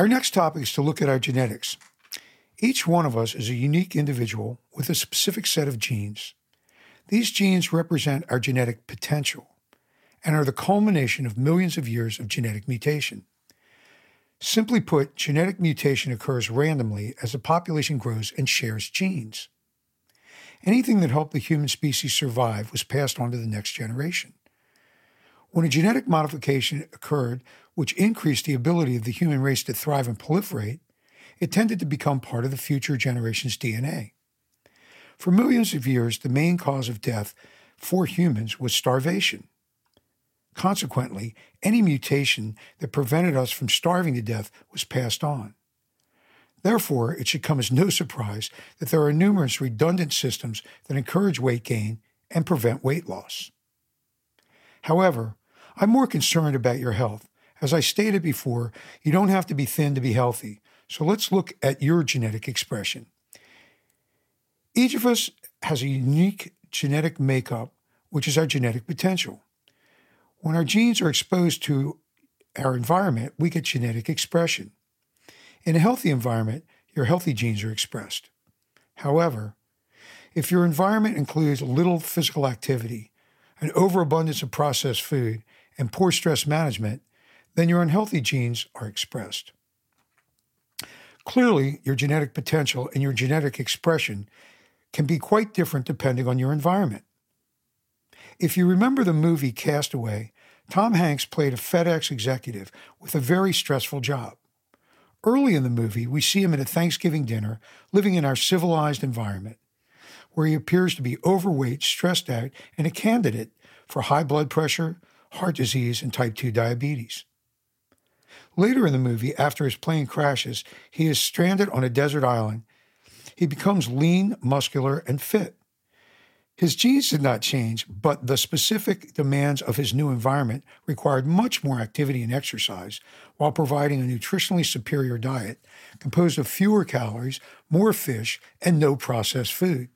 Our next topic is to look at our genetics. Each one of us is a unique individual with a specific set of genes. These genes represent our genetic potential and are the culmination of millions of years of genetic mutation. Simply put, genetic mutation occurs randomly as the population grows and shares genes. Anything that helped the human species survive was passed on to the next generation. When a genetic modification occurred which increased the ability of the human race to thrive and proliferate, it tended to become part of the future generation's DNA. For millions of years, the main cause of death for humans was starvation. Consequently, any mutation that prevented us from starving to death was passed on. Therefore, it should come as no surprise that there are numerous redundant systems that encourage weight gain and prevent weight loss. However, I'm more concerned about your health. As I stated before, you don't have to be thin to be healthy. So let's look at your genetic expression. Each of us has a unique genetic makeup, which is our genetic potential. When our genes are exposed to our environment, we get genetic expression. In a healthy environment, your healthy genes are expressed. However, if your environment includes little physical activity, an overabundance of processed food, and poor stress management, then your unhealthy genes are expressed. Clearly, your genetic potential and your genetic expression can be quite different depending on your environment. If you remember the movie Castaway, Tom Hanks played a FedEx executive with a very stressful job. Early in the movie, we see him at a Thanksgiving dinner living in our civilized environment, where he appears to be overweight, stressed out, and a candidate for high blood pressure, heart disease, and type 2 diabetes. Later in the movie, after his plane crashes, he is stranded on a desert island. He becomes lean, muscular, and fit. His genes did not change, but the specific demands of his new environment required much more activity and exercise while providing a nutritionally superior diet composed of fewer calories, more fish, and no processed food.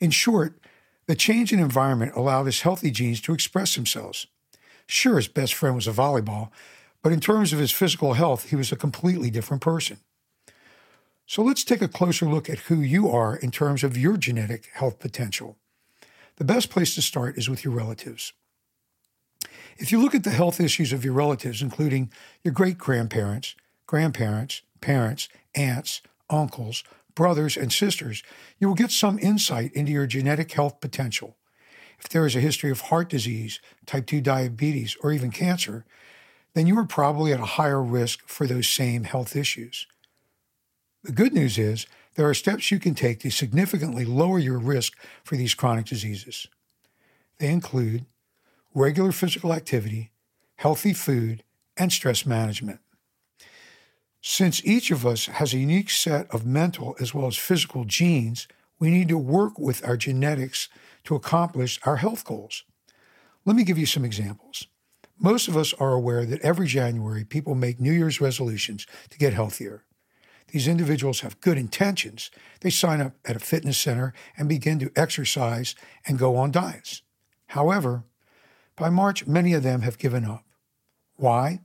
In short, the change in environment allowed his healthy genes to express themselves. Sure, his best friend was a volleyball, but in terms of his physical health, he was a completely different person. So let's take a closer look at who you are in terms of your genetic health potential the best place to start is with your relatives. If you look at the health issues of your relatives, including your great grandparents, grandparents, parents, aunts, uncles, brothers, and sisters, you will get some insight into your genetic health potential. If there is a history of heart disease, type 2 diabetes, or even cancer, then you are probably at a higher risk for those same health issues. The good news is there are steps you can take to significantly lower your risk for these chronic diseases. They include regular physical activity, healthy food, and stress management. Since each of us has a unique set of mental as well as physical genes, we need to work with our genetics to accomplish our health goals. Let me give you some examples. Most of us are aware that every January people make New Year's resolutions to get healthier. These individuals have good intentions. They sign up at a fitness center and begin to exercise and go on diets. However, by March, many of them have given up. Why?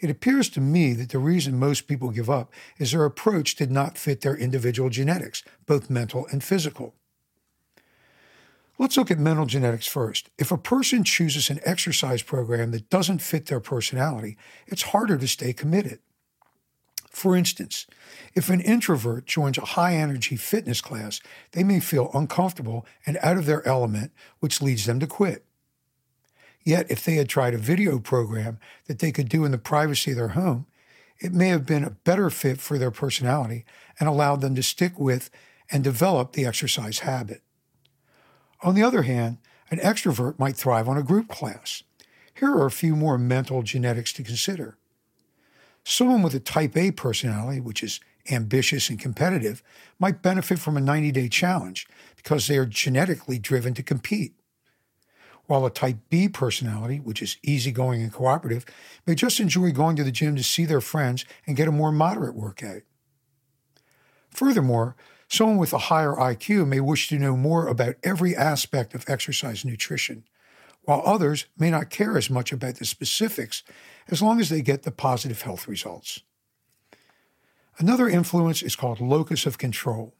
It appears to me that the reason most people give up is their approach did not fit their individual genetics, both mental and physical. Let's look at mental genetics first. If a person chooses an exercise program that doesn't fit their personality, it's harder to stay committed. For instance, if an introvert joins a high energy fitness class, they may feel uncomfortable and out of their element, which leads them to quit. Yet, if they had tried a video program that they could do in the privacy of their home, it may have been a better fit for their personality and allowed them to stick with and develop the exercise habit. On the other hand, an extrovert might thrive on a group class. Here are a few more mental genetics to consider. Someone with a type A personality, which is ambitious and competitive, might benefit from a 90 day challenge because they are genetically driven to compete. While a type B personality, which is easygoing and cooperative, may just enjoy going to the gym to see their friends and get a more moderate workout. Furthermore, someone with a higher IQ may wish to know more about every aspect of exercise nutrition, while others may not care as much about the specifics as long as they get the positive health results. Another influence is called locus of control.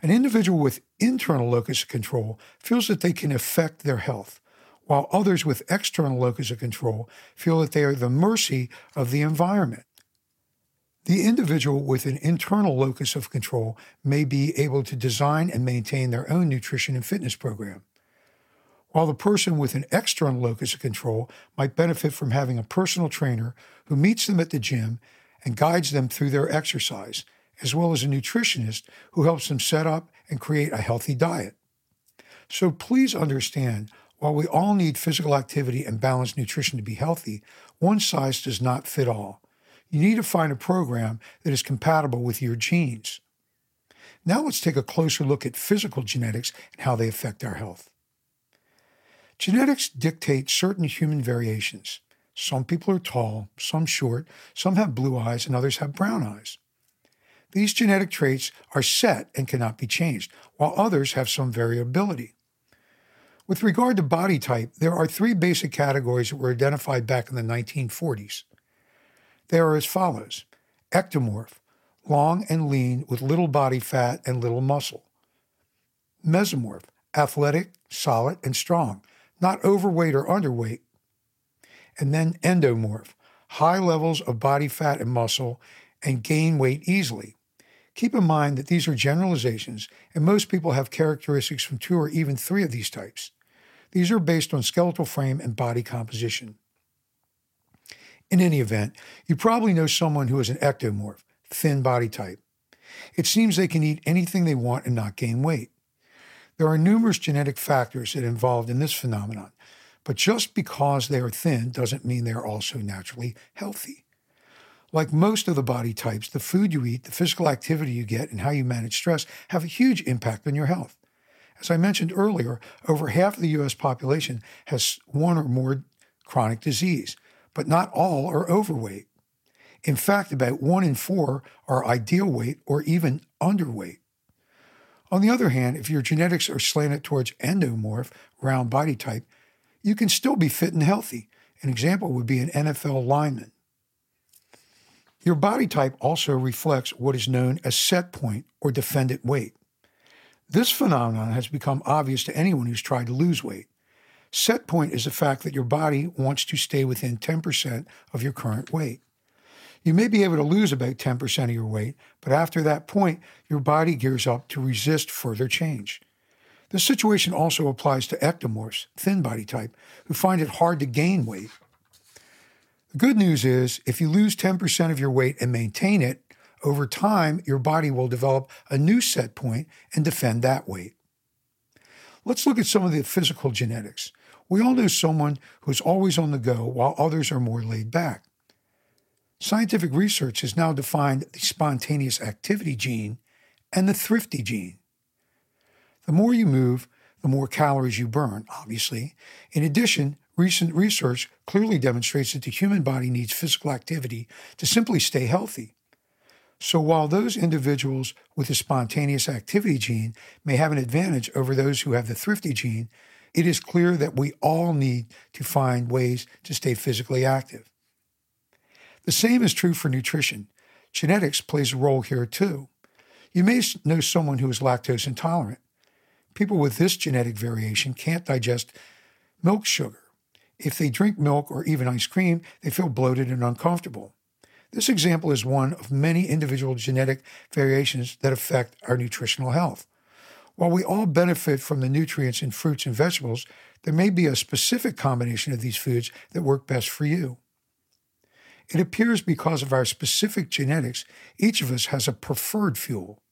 An individual with internal locus of control feels that they can affect their health, while others with external locus of control feel that they are the mercy of the environment. The individual with an internal locus of control may be able to design and maintain their own nutrition and fitness program, while the person with an external locus of control might benefit from having a personal trainer who meets them at the gym and guides them through their exercise, as well as a nutritionist who helps them set up and create a healthy diet. So please understand while we all need physical activity and balanced nutrition to be healthy, one size does not fit all. You need to find a program that is compatible with your genes. Now let's take a closer look at physical genetics and how they affect our health. Genetics dictate certain human variations. Some people are tall, some short, some have blue eyes, and others have brown eyes. These genetic traits are set and cannot be changed, while others have some variability. With regard to body type, there are three basic categories that were identified back in the 1940s. They are as follows ectomorph, long and lean with little body fat and little muscle. Mesomorph, athletic, solid, and strong, not overweight or underweight. And then endomorph, high levels of body fat and muscle and gain weight easily. Keep in mind that these are generalizations, and most people have characteristics from two or even three of these types. These are based on skeletal frame and body composition. In any event, you probably know someone who is an ectomorph, thin body type. It seems they can eat anything they want and not gain weight. There are numerous genetic factors that are involved in this phenomenon, but just because they are thin doesn't mean they are also naturally healthy. Like most of the body types, the food you eat, the physical activity you get, and how you manage stress have a huge impact on your health. As I mentioned earlier, over half of the U.S. population has one or more chronic disease, but not all are overweight. In fact, about one in four are ideal weight or even underweight. On the other hand, if your genetics are slanted towards endomorph, round body type, you can still be fit and healthy. An example would be an NFL lineman. Your body type also reflects what is known as set point or defended weight. This phenomenon has become obvious to anyone who's tried to lose weight. Set point is the fact that your body wants to stay within 10% of your current weight. You may be able to lose about 10% of your weight, but after that point, your body gears up to resist further change. This situation also applies to ectomorphs, thin body type, who find it hard to gain weight. The good news is if you lose 10% of your weight and maintain it, over time, your body will develop a new set point and defend that weight. Let's look at some of the physical genetics. We all know someone who's always on the go while others are more laid back. Scientific research has now defined the spontaneous activity gene and the thrifty gene. The more you move, the more calories you burn, obviously. In addition, recent research clearly demonstrates that the human body needs physical activity to simply stay healthy. So while those individuals with the spontaneous activity gene may have an advantage over those who have the thrifty gene, it is clear that we all need to find ways to stay physically active. The same is true for nutrition. Genetics plays a role here too. You may know someone who is lactose intolerant. People with this genetic variation can't digest milk sugar. If they drink milk or even ice cream, they feel bloated and uncomfortable. This example is one of many individual genetic variations that affect our nutritional health. While we all benefit from the nutrients in fruits and vegetables, there may be a specific combination of these foods that work best for you. It appears because of our specific genetics, each of us has a preferred fuel.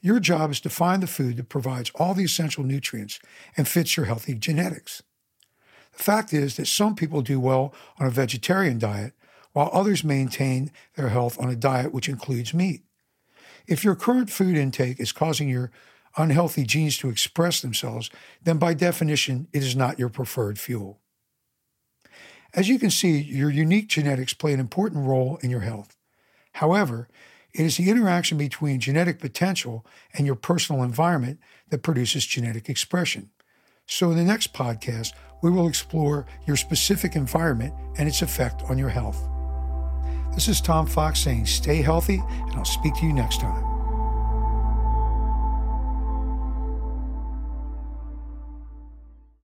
Your job is to find the food that provides all the essential nutrients and fits your healthy genetics. The fact is that some people do well on a vegetarian diet, while others maintain their health on a diet which includes meat. If your current food intake is causing your unhealthy genes to express themselves, then by definition, it is not your preferred fuel. As you can see, your unique genetics play an important role in your health. However, it is the interaction between genetic potential and your personal environment that produces genetic expression. So, in the next podcast, we will explore your specific environment and its effect on your health. This is Tom Fox saying stay healthy, and I'll speak to you next time.